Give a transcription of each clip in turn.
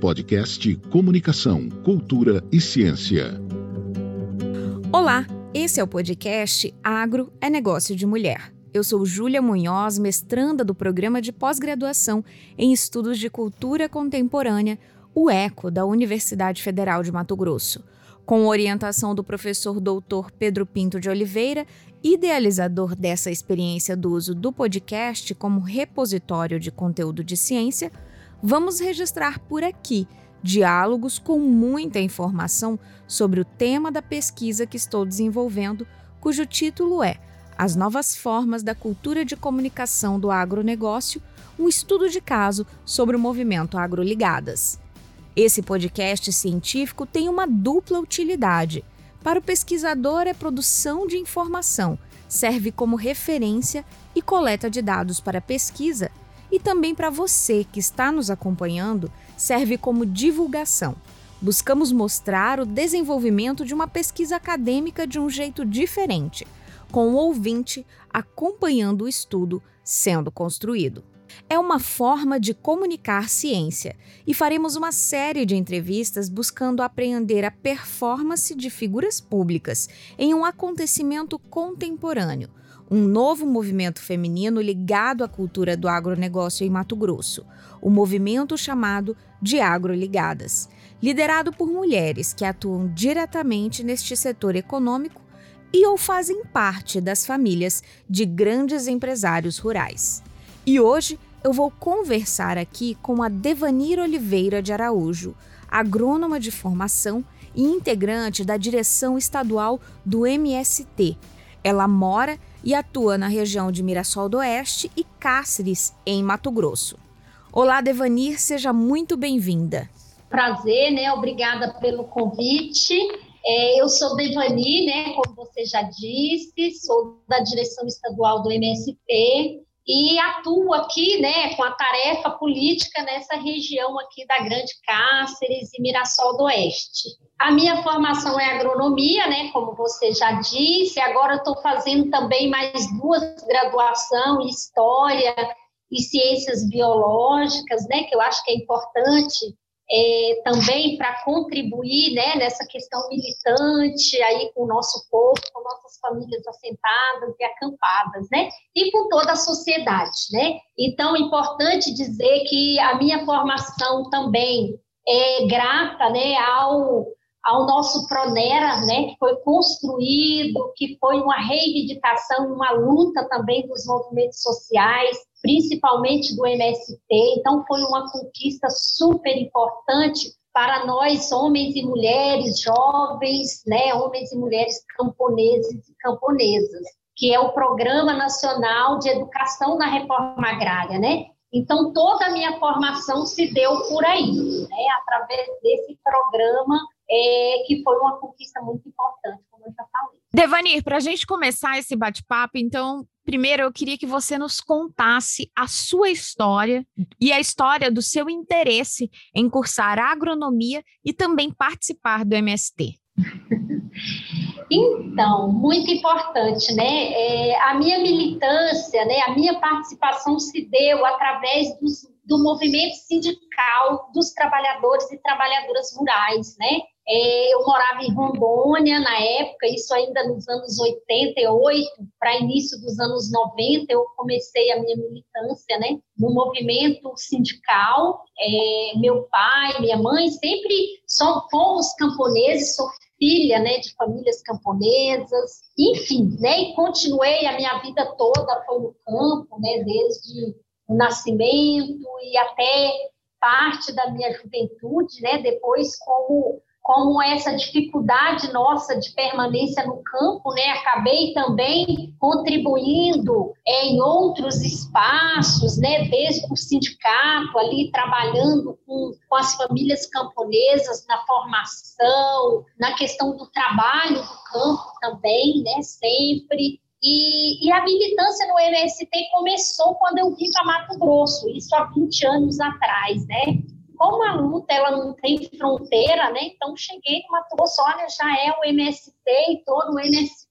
Podcast Comunicação, Cultura e Ciência. Olá, esse é o podcast Agro é Negócio de Mulher. Eu sou Júlia Munhoz, mestranda do programa de pós-graduação em Estudos de Cultura Contemporânea, o ECO, da Universidade Federal de Mato Grosso. Com orientação do professor doutor Pedro Pinto de Oliveira, idealizador dessa experiência do uso do podcast como repositório de conteúdo de ciência, vamos registrar por aqui diálogos com muita informação sobre o tema da pesquisa que estou desenvolvendo, cujo título é As Novas Formas da Cultura de Comunicação do Agronegócio um estudo de caso sobre o movimento Agroligadas. Esse podcast científico tem uma dupla utilidade. Para o pesquisador, é produção de informação, serve como referência e coleta de dados para pesquisa e também para você que está nos acompanhando, serve como divulgação. Buscamos mostrar o desenvolvimento de uma pesquisa acadêmica de um jeito diferente, com o ouvinte acompanhando o estudo sendo construído. É uma forma de comunicar ciência e faremos uma série de entrevistas buscando apreender a performance de figuras públicas em um acontecimento contemporâneo, um novo movimento feminino ligado à cultura do agronegócio em Mato Grosso, o movimento chamado de Agroligadas, liderado por mulheres que atuam diretamente neste setor econômico e ou fazem parte das famílias de grandes empresários rurais. E hoje eu vou conversar aqui com a Devanir Oliveira de Araújo, agrônoma de formação e integrante da direção estadual do MST. Ela mora e atua na região de Mirassol do Oeste e Cáceres, em Mato Grosso. Olá, Devanir, seja muito bem-vinda. Prazer, né? Obrigada pelo convite. É, eu sou Devani, né? Como você já disse, sou da direção estadual do MST e atuo aqui, né, com a tarefa política nessa região aqui da Grande Cáceres e Mirassol do Oeste. A minha formação é agronomia, né, como você já disse. Agora estou fazendo também mais duas graduação em história e ciências biológicas, né, que eu acho que é importante é, também para contribuir né, nessa questão militante aí com o nosso povo, com nossas famílias assentadas e acampadas, né? E com toda a sociedade, né? Então, é importante dizer que a minha formação também é grata, né, ao ao nosso Pronera, né, que foi construído, que foi uma reivindicação, uma luta também dos movimentos sociais, principalmente do MST. Então, foi uma conquista super importante para nós, homens e mulheres, jovens, né, homens e mulheres camponeses e camponesas, que é o Programa Nacional de Educação na Reforma Agrária, né? Então, toda a minha formação se deu por aí, né, através desse programa é, que foi uma conquista muito importante, como eu já falei. Devanir, para a gente começar esse bate-papo, então, primeiro eu queria que você nos contasse a sua história e a história do seu interesse em cursar agronomia e também participar do MST. Então, muito importante, né? É, a minha militância, né, a minha participação se deu através dos, do movimento sindical dos trabalhadores e trabalhadoras rurais, né? É, eu morava em Rondônia na época, isso ainda nos anos 88, para início dos anos 90, eu comecei a minha militância né, no movimento sindical. É, meu pai, minha mãe sempre fomos camponeses, sou filha né, de famílias camponesas, enfim, né, e continuei a minha vida toda foi no campo, né, desde o nascimento e até parte da minha juventude, né, depois como como essa dificuldade nossa de permanência no campo, né, acabei também contribuindo é, em outros espaços, né, desde o sindicato, ali trabalhando com, com as famílias camponesas na formação, na questão do trabalho do campo também, né, sempre. E, e, a militância no MST começou quando eu vim para Mato Grosso, isso há 20 anos atrás, né? Como a luta ela não tem fronteira, né? Então cheguei Mato Grosso, olha, já é o MST e todo o MST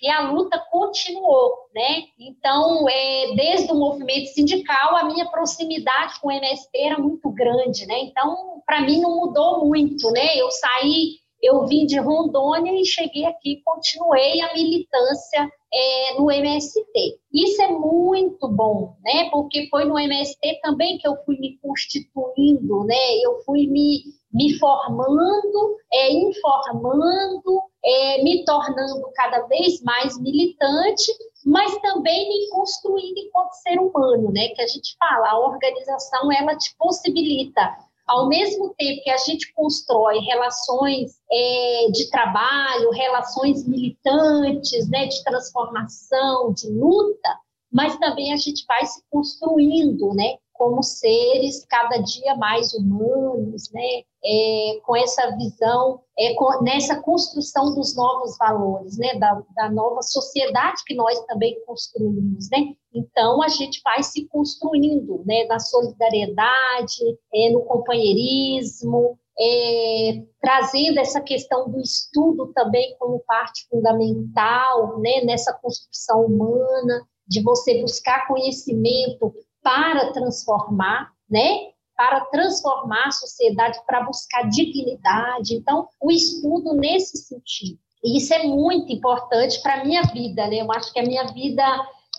e a luta continuou, né? Então, é, desde o movimento sindical, a minha proximidade com o MST era muito grande, né? Então, para mim não mudou muito, né? Eu saí, eu vim de Rondônia e cheguei aqui, continuei a militância é, no MST. Isso é muito bom, né? Porque foi no MST também que eu fui me constituindo, né? Eu fui me, me formando, é, informando, é, me tornando cada vez mais militante, mas também me construindo enquanto ser humano, né? Que a gente fala, a organização ela te possibilita ao mesmo tempo que a gente constrói relações é, de trabalho, relações militantes, né, de transformação, de luta, mas também a gente vai se construindo, né, como seres cada dia mais humanos, né? É, com essa visão, é, com, nessa construção dos novos valores, né? Da, da, nova sociedade que nós também construímos, né? Então, a gente vai se construindo, né? Na solidariedade, é, no companheirismo, é, trazendo essa questão do estudo também como parte fundamental, né? Nessa construção humana, de você buscar conhecimento para transformar, né? Para transformar a sociedade, para buscar dignidade. Então, o estudo nesse sentido. E isso é muito importante para a minha vida, né? Eu acho que a minha vida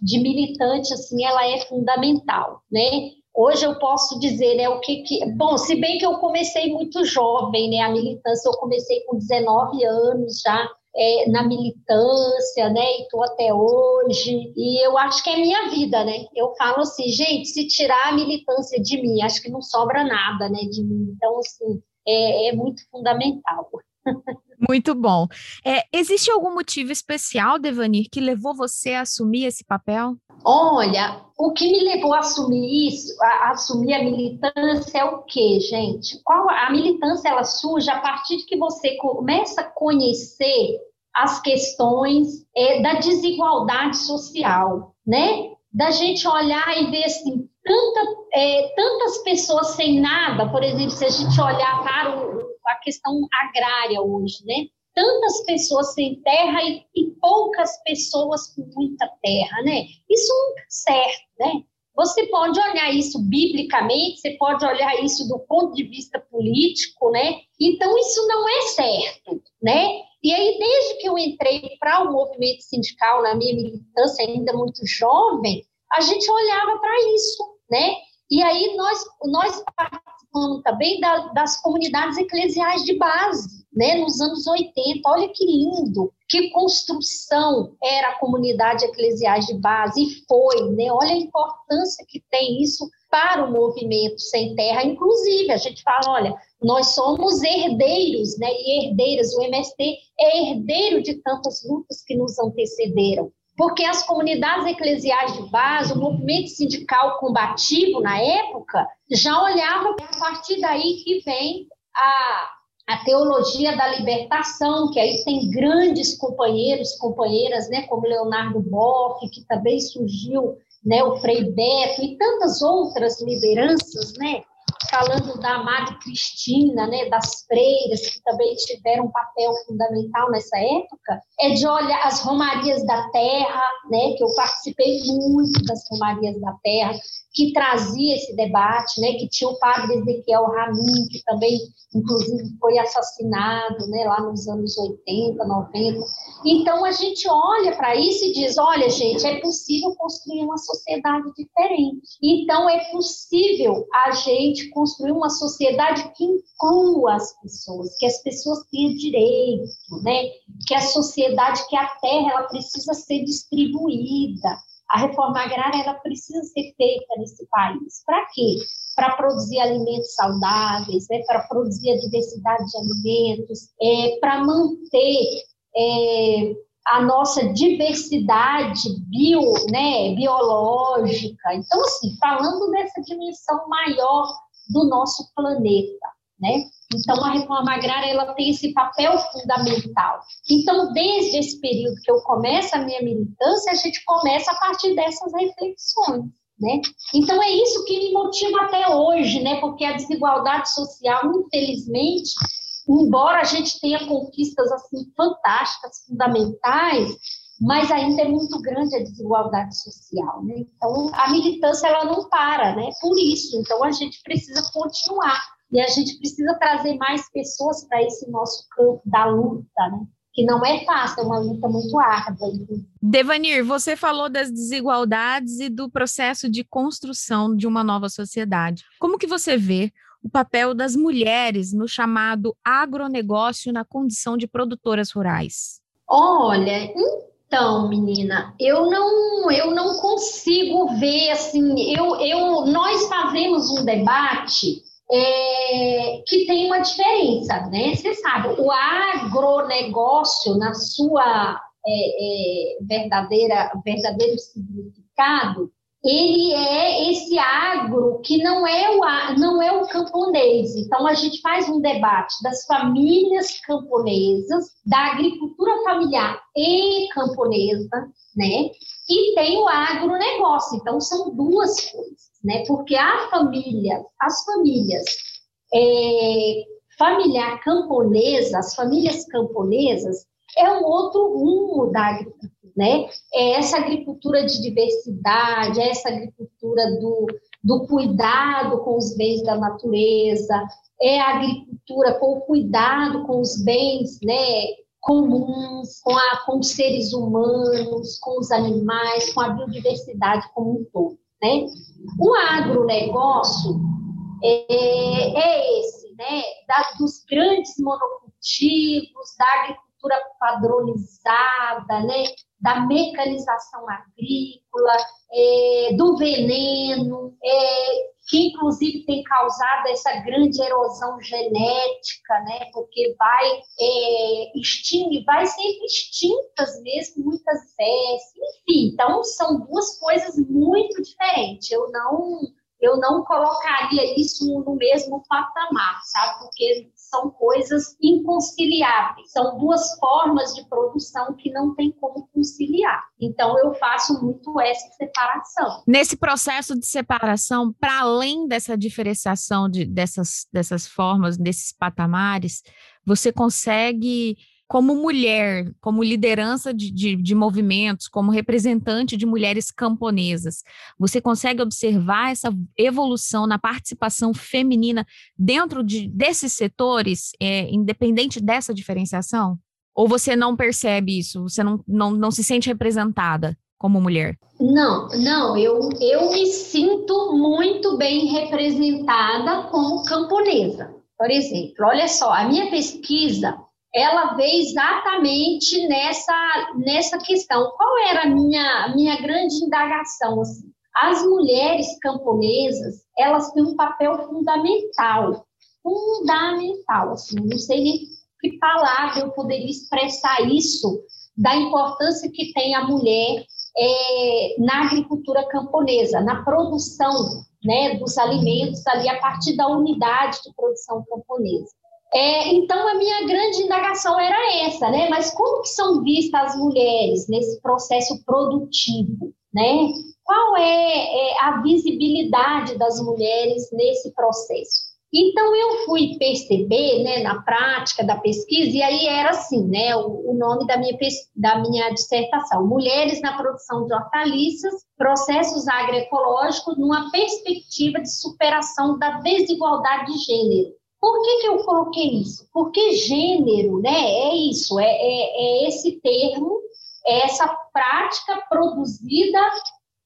de militante, assim, ela é fundamental, né? Hoje eu posso dizer, né, o que que... Bom, se bem que eu comecei muito jovem, né, a militância, eu comecei com 19 anos já, é, na militância, né? E estou até hoje. E eu acho que é minha vida, né? Eu falo assim, gente, se tirar a militância de mim, acho que não sobra nada, né? De mim. Então, assim, é, é muito fundamental. Muito bom. É, existe algum motivo especial, Devanir, que levou você a assumir esse papel? Olha, o que me levou a assumir isso, a, assumir a militância é o quê, gente? Qual a militância ela surge a partir de que você começa a conhecer as questões é, da desigualdade social, né? Da gente olhar e ver assim, tanta, é, tantas pessoas sem nada, por exemplo, se a gente olhar para o, a questão agrária hoje, né? Tantas pessoas sem terra e, e, poucas pessoas com muita terra, né? Isso não está certo, né? Você pode olhar isso biblicamente, você pode olhar isso do ponto de vista político, né? Então isso não é certo, né? E aí desde que eu entrei para o movimento sindical na minha militância ainda muito jovem, a gente olhava para isso, né? E aí nós nós participamos também da, das comunidades eclesiais de base, né, nos anos 80. Olha que lindo, que construção era a comunidade eclesiais de base, e foi, né? Olha a importância que tem isso para o movimento sem terra. Inclusive, a gente fala, olha, nós somos herdeiros, né? E herdeiras, o MST é herdeiro de tantas lutas que nos antecederam. Porque as comunidades eclesiais de base, o movimento sindical combativo na época, já olhava a partir daí que vem a, a teologia da libertação, que aí tem grandes companheiros, companheiras, né, como Leonardo Boff, que também surgiu, né, o Frei Beto e tantas outras lideranças, né, falando da Madre Cristina, né, das freiras, que também tiveram um papel fundamental nessa época, é de olhar as Romarias da Terra, né, que eu participei muito das Romarias da Terra, que trazia esse debate, né, que tinha o padre Ezequiel Ramin, que também, inclusive, foi assassinado, né, lá nos anos 80, 90. Então, a gente olha para isso e diz, olha, gente, é possível construir uma sociedade diferente. Então, é possível a gente construir uma sociedade que inclua as pessoas, que as pessoas tenham direito, né, que a sociedade, que a terra, ela precisa ser distribuída, a reforma agrária ela precisa ser feita nesse país. Para quê? Para produzir alimentos saudáveis, né? para produzir a diversidade de alimentos, é, para manter é, a nossa diversidade bio, né, biológica. Então, assim, falando nessa dimensão maior do nosso planeta, né? Então, a reforma agrária ela tem esse papel fundamental. Então, desde esse período que eu começo a minha militância, a gente começa a partir dessas reflexões. Né? Então, é isso que me motiva até hoje, né? porque a desigualdade social, infelizmente, embora a gente tenha conquistas assim fantásticas, fundamentais, mas ainda é muito grande a desigualdade social, né? Então, a militância ela não para, né? Por isso, então a gente precisa continuar e a gente precisa trazer mais pessoas para esse nosso campo da luta, né? que não é fácil, é uma luta muito árdua. Devanir, você falou das desigualdades e do processo de construção de uma nova sociedade. Como que você vê o papel das mulheres no chamado agronegócio na condição de produtoras rurais? Olha, então, menina, eu não, eu não consigo ver assim. Eu, eu, nós fazemos um debate é, que tem uma diferença, né? Você sabe, o agronegócio, na sua é, é, verdadeira, verdadeiro significado, ele é esse agro que não é o não é o camponês. Então a gente faz um debate das famílias camponesas, da agricultura familiar e camponesa, né? E tem o agronegócio. Então são duas coisas né? Porque a família, as famílias é, familiar camponesa, as famílias camponesas, é um outro rumo da agricultura, né? É essa agricultura de diversidade, é essa agricultura do, do cuidado com os bens da natureza, é a agricultura com o cuidado com os bens, né? comuns, com, a, com os seres humanos, com os animais, com a biodiversidade como um todo. Né? O agronegócio é, é esse, né? Da, dos grandes monocultivos, da agricultura padronizada, né? da mecanização agrícola, é, do veneno, é, que inclusive tem causado essa grande erosão genética, né? Porque vai é, extingue, vai ser extintas mesmo muitas espécies, enfim. Então são duas coisas muito diferentes. Eu não eu não colocaria isso no mesmo patamar, sabe? Porque são coisas inconciliáveis. São duas formas de produção que não tem como conciliar. Então, eu faço muito essa separação. Nesse processo de separação, para além dessa diferenciação de, dessas, dessas formas, desses patamares, você consegue como mulher, como liderança de, de, de, movimentos, como representante de mulheres camponesas, você consegue observar essa evolução na participação feminina dentro de, desses setores, é, independente dessa diferenciação? Ou você não percebe isso? Você não, não, não se sente representada como mulher? Não, não, eu, eu me sinto muito bem representada como camponesa. Por exemplo, olha só, a minha pesquisa ela veio exatamente nessa, nessa questão. Qual era a minha, minha grande indagação? Assim? As mulheres camponesas, elas têm um papel fundamental, fundamental, assim, não sei nem que palavra eu poderia expressar isso, da importância que tem a mulher é, na agricultura camponesa, na produção né, dos alimentos ali a partir da unidade de produção camponesa. É, então, a minha grande indagação era essa, né? Mas como que são vistas as mulheres nesse processo produtivo, né? Qual é, é a visibilidade das mulheres nesse processo? Então, eu fui perceber, né, na prática da pesquisa, e aí era assim, né, o, o nome da minha, da minha dissertação, Mulheres na Produção de Hortaliças, Processos Agroecológicos numa Perspectiva de Superação da Desigualdade de Gênero. Por que, que eu coloquei isso? Porque gênero, né, é isso, é, é, é esse termo, é essa prática produzida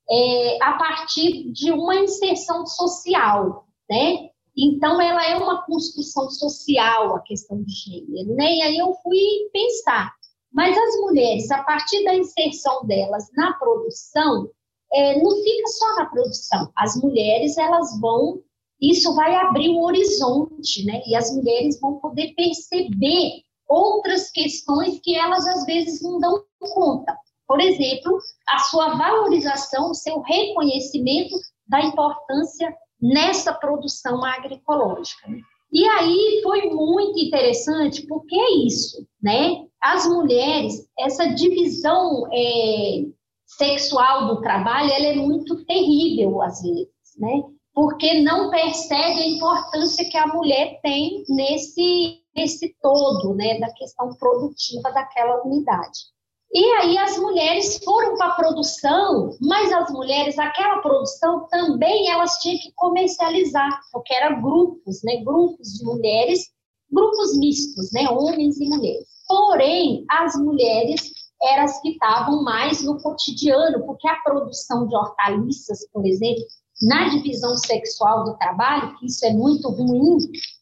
é, a partir de uma inserção social, né? Então, ela é uma construção social, a questão de gênero, né? E aí eu fui pensar, mas as mulheres, a partir da inserção delas na produção, é, não fica só na produção. As mulheres, elas vão isso vai abrir o horizonte, né? E as mulheres vão poder perceber outras questões que elas às vezes não dão conta. Por exemplo, a sua valorização, o seu reconhecimento da importância nessa produção agroecológica. Né? E aí foi muito interessante, porque é isso, né? As mulheres, essa divisão é, sexual do trabalho, ela é muito terrível às vezes, né? Porque não percebe a importância que a mulher tem nesse, nesse todo, né, da questão produtiva daquela unidade. E aí as mulheres foram para a produção, mas as mulheres, aquela produção também elas tinham que comercializar, porque eram grupos, né, grupos de mulheres, grupos mistos, né, homens e mulheres. Porém, as mulheres eram as que estavam mais no cotidiano, porque a produção de hortaliças, por exemplo, na divisão sexual do trabalho, que isso é muito ruim,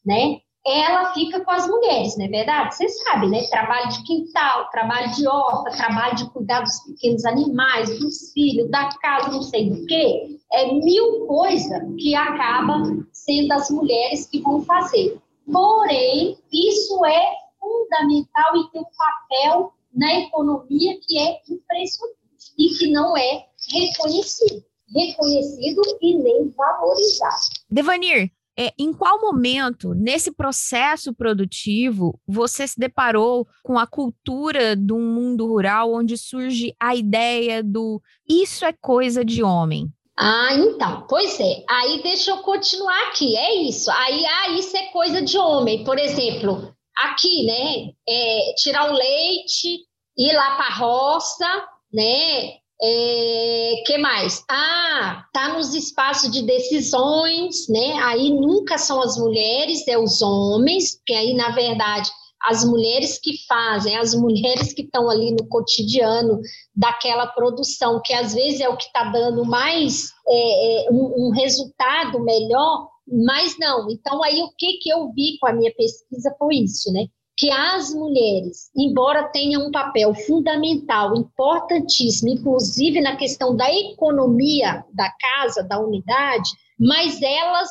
né? Ela fica com as mulheres, não é verdade? Você sabe, né? Trabalho de quintal, trabalho de horta, trabalho de cuidar dos pequenos animais, dos filhos, da casa, não sei do quê. É mil coisas que acaba sendo as mulheres que vão fazer. Porém, isso é fundamental e tem um papel na economia que é impressionante e que não é reconhecido reconhecido e nem valorizado. Devanir, é, em qual momento, nesse processo produtivo, você se deparou com a cultura do mundo rural, onde surge a ideia do isso é coisa de homem? Ah, então, pois é. Aí deixa eu continuar aqui. É isso. Aí, ah, isso é coisa de homem. Por exemplo, aqui, né? É, tirar o leite, ir lá para a roça, né? É, que mais? Ah, tá nos espaços de decisões, né? Aí nunca são as mulheres, é os homens, que aí na verdade as mulheres que fazem, as mulheres que estão ali no cotidiano daquela produção, que às vezes é o que está dando mais é, é, um, um resultado melhor, mas não. Então aí o que que eu vi com a minha pesquisa foi isso, né? Que as mulheres, embora tenham um papel fundamental, importantíssimo, inclusive na questão da economia da casa, da unidade, mas elas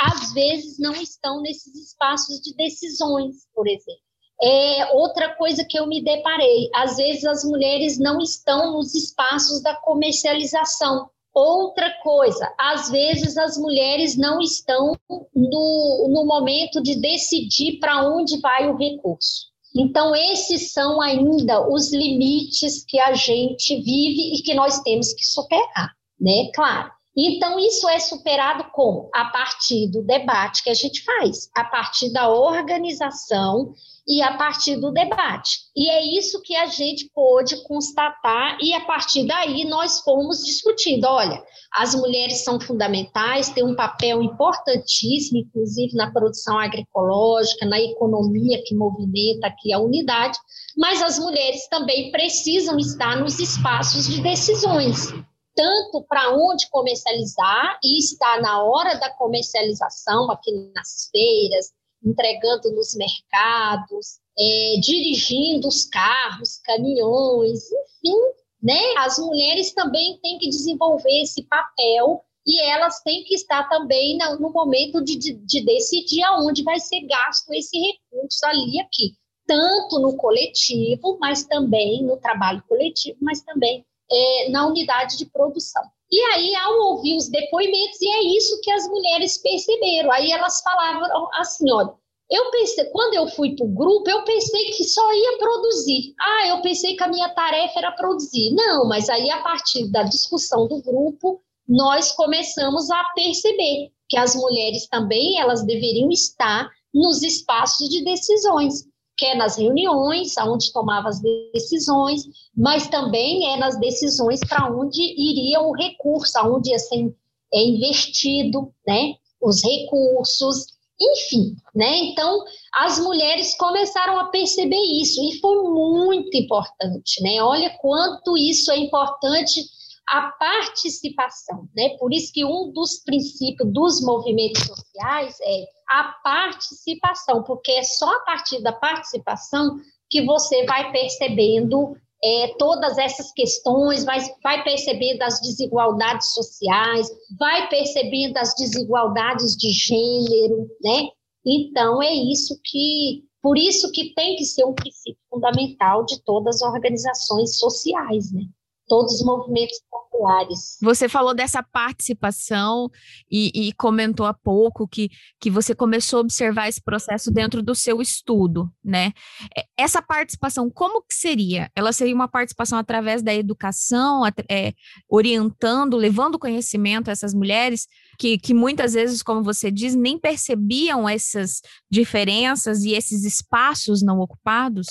às vezes não estão nesses espaços de decisões, por exemplo. É outra coisa que eu me deparei, às vezes as mulheres não estão nos espaços da comercialização. Outra coisa, às vezes as mulheres não estão no, no momento de decidir para onde vai o recurso. Então, esses são ainda os limites que a gente vive e que nós temos que superar, né? Claro. Então, isso é superado como? A partir do debate que a gente faz, a partir da organização e a partir do debate. E é isso que a gente pôde constatar, e a partir daí nós fomos discutindo: olha, as mulheres são fundamentais, têm um papel importantíssimo, inclusive na produção agroecológica, na economia que movimenta aqui a unidade, mas as mulheres também precisam estar nos espaços de decisões. Tanto para onde comercializar, e está na hora da comercialização, aqui nas feiras, entregando nos mercados, é, dirigindo os carros, caminhões, enfim, né? As mulheres também têm que desenvolver esse papel e elas têm que estar também no momento de, de, de decidir aonde vai ser gasto esse recurso ali aqui, tanto no coletivo, mas também no trabalho coletivo, mas também é, na unidade de produção. E aí, ao ouvir os depoimentos, e é isso que as mulheres perceberam. Aí elas falavam assim: olha, eu pensei, quando eu fui para o grupo, eu pensei que só ia produzir. Ah, eu pensei que a minha tarefa era produzir. Não, mas aí, a partir da discussão do grupo, nós começamos a perceber que as mulheres também elas deveriam estar nos espaços de decisões que é nas reuniões, onde tomava as decisões, mas também é nas decisões para onde iria o recurso, aonde ia ser é, investido, né, os recursos, enfim, né? Então, as mulheres começaram a perceber isso e foi muito importante, né? Olha quanto isso é importante a participação, né? Por isso que um dos princípios dos movimentos sociais é a participação, porque é só a partir da participação que você vai percebendo é, todas essas questões, vai, vai percebendo as desigualdades sociais, vai percebendo as desigualdades de gênero, né? Então é isso que, por isso que tem que ser um princípio fundamental de todas as organizações sociais, né? Todos os movimentos populares. Você falou dessa participação e, e, comentou há pouco que, que você começou a observar esse processo dentro do seu estudo, né? É, essa participação, como que seria? Ela seria uma participação através da educação, é, orientando, levando conhecimento a essas mulheres que, que muitas vezes, como você diz, nem percebiam essas diferenças e esses espaços não ocupados?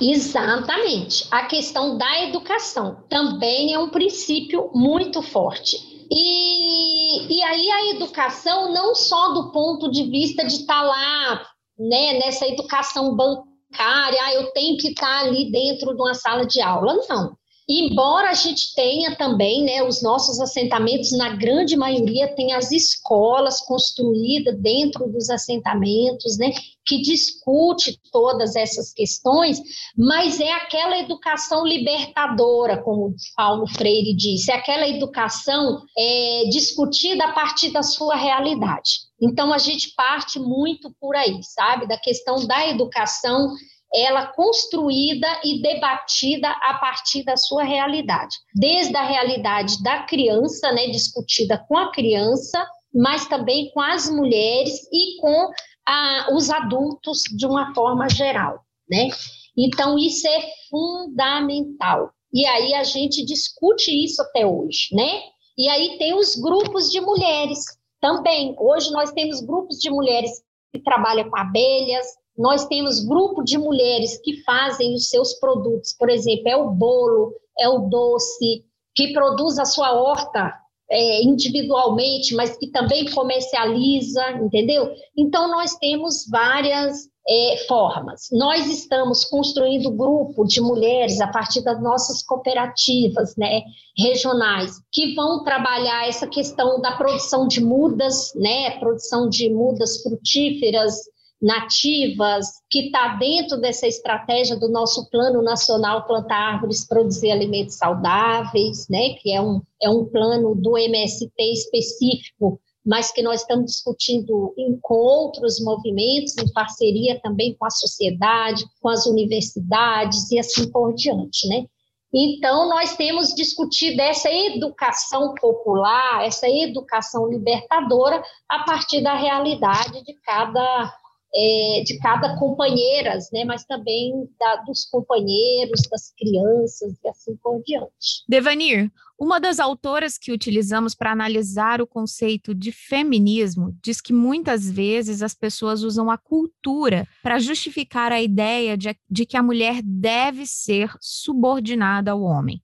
Exatamente. A questão da educação também é um princípio muito forte. E, e aí a educação não só do ponto de vista de estar tá lá, né, nessa educação bancária, ah, eu tenho que estar tá ali dentro de uma sala de aula, não. Embora a gente tenha também, né, os nossos assentamentos, na grande maioria, tem as escolas construídas dentro dos assentamentos, né, que discute todas essas questões, mas é aquela educação libertadora, como Paulo Freire disse, é aquela educação é, discutida a partir da sua realidade. Então, a gente parte muito por aí, sabe, da questão da educação ela construída e debatida a partir da sua realidade, desde a realidade da criança, né, discutida com a criança, mas também com as mulheres e com a, os adultos de uma forma geral, né? Então isso é fundamental. E aí a gente discute isso até hoje, né? E aí tem os grupos de mulheres também. Hoje nós temos grupos de mulheres que trabalham com abelhas, nós temos grupo de mulheres que fazem os seus produtos, por exemplo, é o bolo, é o doce, que produz a sua horta é, individualmente, mas que também comercializa, entendeu? Então, nós temos várias é, formas. Nós estamos construindo grupo de mulheres a partir das nossas cooperativas né, regionais, que vão trabalhar essa questão da produção de mudas, né, produção de mudas frutíferas, nativas, que está dentro dessa estratégia do nosso Plano Nacional Plantar Árvores, Produzir Alimentos Saudáveis, né, que é um, é um plano do MST específico, mas que nós estamos discutindo em, outros movimentos, em parceria também com a sociedade, com as universidades e assim por diante, né? Então, nós temos discutido essa educação popular, essa educação libertadora, a partir da realidade de cada é, de cada companheiras, né, mas também da, dos companheiros, das crianças e assim por diante. Devanir, uma das autoras que utilizamos para analisar o conceito de feminismo diz que muitas vezes as pessoas usam a cultura para justificar a ideia de, de que a mulher deve ser subordinada ao homem.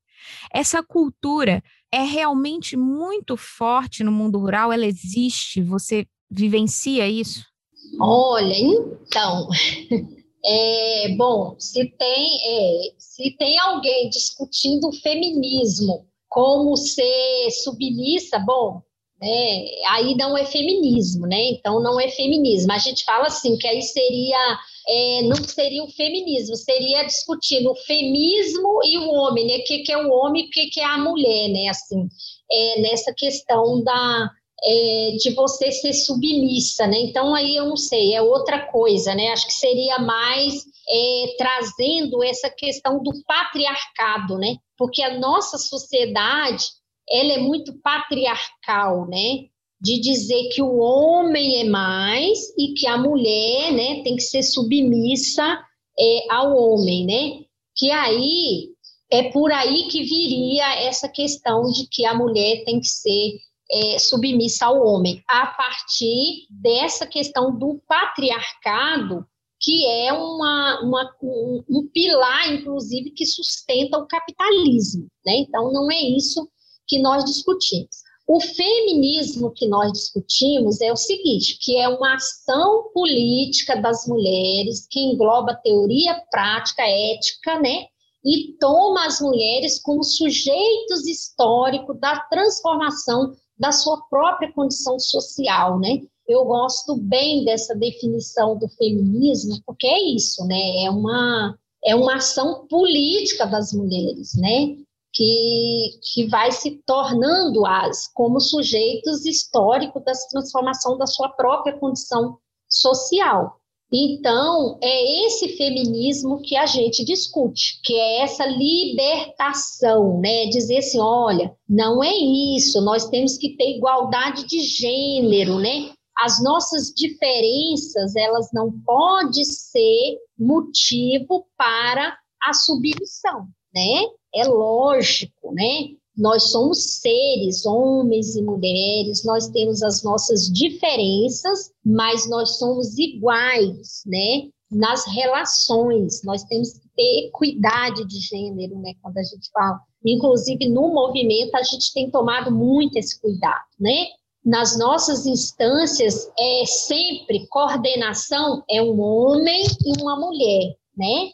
Essa cultura é realmente muito forte no mundo rural? Ela existe? Você vivencia isso? Olha, então, é, bom, se tem, é, se tem alguém discutindo o feminismo como ser submissa, bom, né, aí não é feminismo, né? Então não é feminismo. A gente fala assim que aí seria é, não seria o feminismo, seria discutindo o feminismo e o homem, né? O que, que é o homem o que, que é a mulher, né? Assim, é, nessa questão da, é, de você ser submissa, né? Então aí eu não sei, é outra coisa, né? Acho que seria mais é, trazendo essa questão do patriarcado, né? Porque a nossa sociedade ela é muito patriarcal, né? De dizer que o homem é mais e que a mulher, né, tem que ser submissa é, ao homem, né? Que aí é por aí que viria essa questão de que a mulher tem que ser é, submissa ao homem, a partir dessa questão do patriarcado, que é uma, uma um, um, pilar, inclusive, que sustenta o capitalismo. Né? Então, não é isso que nós discutimos. O feminismo que nós discutimos é o seguinte, que é uma ação política das mulheres que engloba teoria, prática, ética, né? E toma as mulheres como sujeitos históricos da transformação da sua própria condição social, né? Eu gosto bem dessa definição do feminismo, porque é isso, né? É uma, é uma ação política das mulheres, né? Que, que vai se tornando as como sujeitos históricos da transformação da sua própria condição social. Então, é esse feminismo que a gente discute, que é essa libertação, né? Dizer assim, olha, não é isso, nós temos que ter igualdade de gênero, né? As nossas diferenças, elas não podem ser motivo para a submissão, né? É lógico, né? Nós somos seres, homens e mulheres, nós temos as nossas diferenças, mas nós somos iguais, né? Nas relações, nós temos que ter equidade de gênero, né? Quando a gente fala. Inclusive, no movimento, a gente tem tomado muito esse cuidado, né? nas nossas instâncias é sempre coordenação é um homem e uma mulher, né?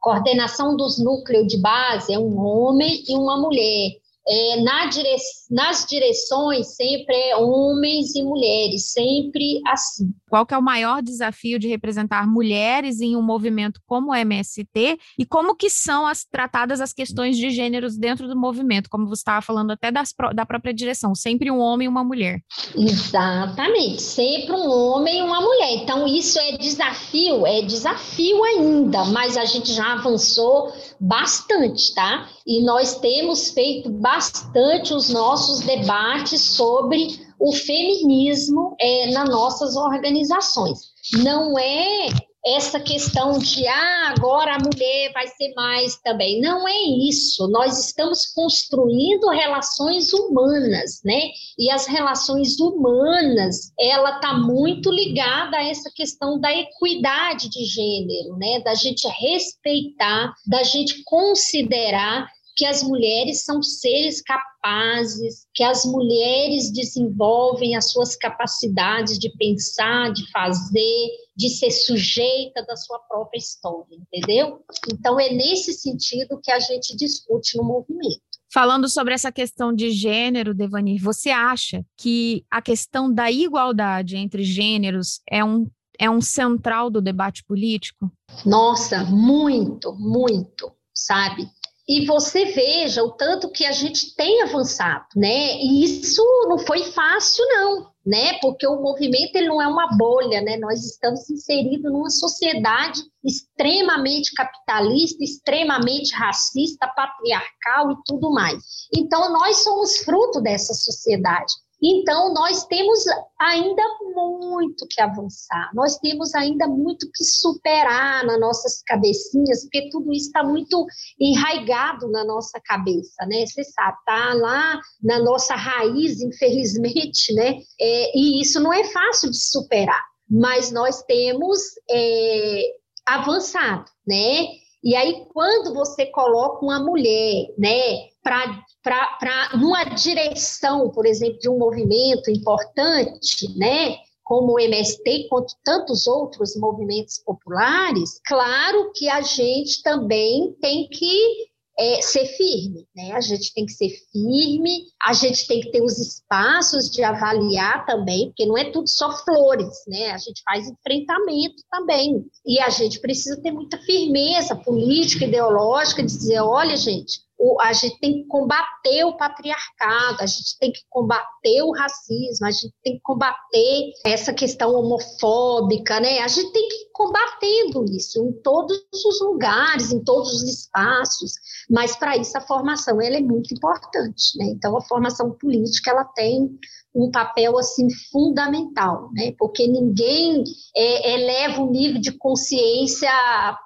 Coordenação dos núcleos de base é um homem e uma mulher é, na dire... nas direções sempre é homens e mulheres, sempre assim. Qual que é o maior desafio de representar mulheres em um movimento como o MST e como que são as tratadas as questões de gêneros dentro do movimento, como você estava falando até das, da própria direção, sempre um homem e uma mulher. Exatamente, sempre um homem e uma mulher. Então isso é desafio, é desafio ainda, mas a gente já avançou bastante, tá? E nós temos feito bastante os nossos debates sobre o feminismo é, nas nossas organizações. Não é essa questão de ah, agora a mulher vai ser mais também. Não é isso. Nós estamos construindo relações humanas, né? E as relações humanas, ela está muito ligada a essa questão da equidade de gênero, né? Da gente respeitar, da gente considerar que as mulheres são seres capazes, que as mulheres desenvolvem as suas capacidades de pensar, de fazer, de ser sujeita da sua própria história, entendeu? Então é nesse sentido que a gente discute no movimento. Falando sobre essa questão de gênero, Devani, você acha que a questão da igualdade entre gêneros é um é um central do debate político? Nossa, muito, muito, sabe? E você veja o tanto que a gente tem avançado, né? E isso não foi fácil, não, né? Porque o movimento ele não é uma bolha, né? Nós estamos inseridos numa sociedade extremamente capitalista, extremamente racista, patriarcal e tudo mais. Então, nós somos fruto dessa sociedade. Então, nós temos ainda muito que avançar, nós temos ainda muito que superar nas nossas cabecinhas, porque tudo isso está muito enraigado na nossa cabeça, né? Você sabe, está lá na nossa raiz, infelizmente, né? É, e isso não é fácil de superar, mas nós temos é, avançado, né? E aí, quando você coloca uma mulher, né, para numa direção, por exemplo, de um movimento importante, né, como o MST, quanto tantos outros movimentos populares, claro que a gente também tem que é, ser firme, né? A gente tem que ser firme, a gente tem que ter os espaços de avaliar também, porque não é tudo só flores, né? A gente faz enfrentamento também. E a gente precisa ter muita firmeza política, ideológica, de dizer, olha, gente, o, a gente tem que combater o patriarcado, a gente tem que combater o racismo, a gente tem que combater essa questão homofóbica, né? A gente tem que ir combatendo isso em todos os lugares, em todos os espaços, mas para isso a formação ela é muito importante, né? Então a formação política ela tem um papel assim fundamental, né? Porque ninguém é, eleva o nível de consciência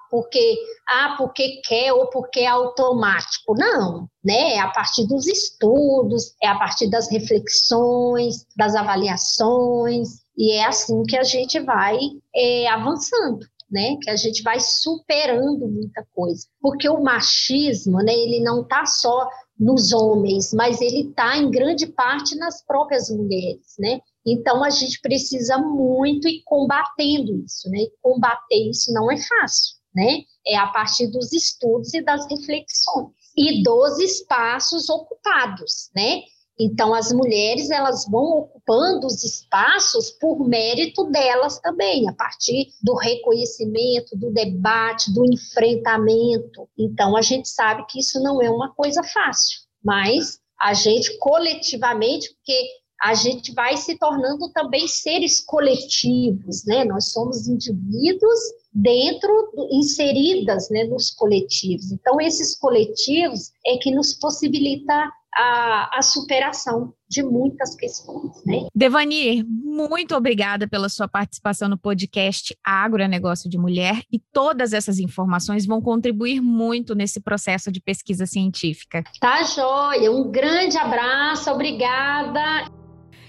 porque ah porque quer ou porque é automático, não, né? É a partir dos estudos, é a partir das reflexões, das avaliações e é assim que a gente vai é, avançando. Né, que a gente vai superando muita coisa, porque o machismo, né, ele não está só nos homens, mas ele está em grande parte nas próprias mulheres, né? Então a gente precisa muito ir combatendo isso, né? E combater isso não é fácil, né? É a partir dos estudos e das reflexões e dos espaços ocupados, né? Então, as mulheres elas vão ocupando os espaços por mérito delas também, a partir do reconhecimento, do debate, do enfrentamento. Então, a gente sabe que isso não é uma coisa fácil, mas a gente coletivamente, porque a gente vai se tornando também seres coletivos, né? Nós somos indivíduos dentro, inseridas né, nos coletivos. Então, esses coletivos é que nos possibilita a, a superação de muitas questões. Né? Devani, muito obrigada pela sua participação no podcast Agronegócio de Mulher e todas essas informações vão contribuir muito nesse processo de pesquisa científica. Tá joia, um grande abraço, obrigada.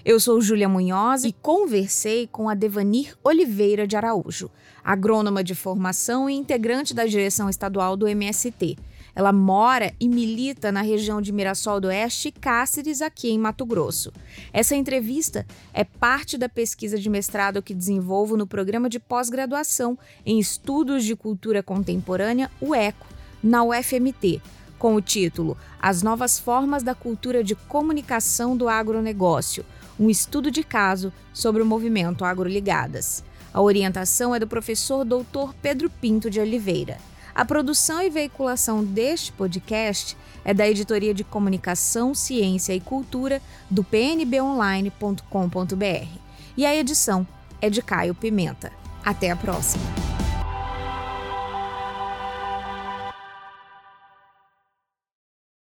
Eu sou Júlia Munhoz e conversei com a Devanir Oliveira de Araújo, agrônoma de formação e integrante da direção estadual do MST. Ela mora e milita na região de Mirassol do Oeste e Cáceres, aqui em Mato Grosso. Essa entrevista é parte da pesquisa de mestrado que desenvolvo no programa de pós-graduação em Estudos de Cultura Contemporânea, o ECO, na UFMT, com o título As Novas Formas da Cultura de Comunicação do Agronegócio, um estudo de caso sobre o movimento Agroligadas. A orientação é do professor Dr. Pedro Pinto de Oliveira. A produção e veiculação deste podcast é da Editoria de Comunicação, Ciência e Cultura do pnbonline.com.br. E a edição é de Caio Pimenta. Até a próxima!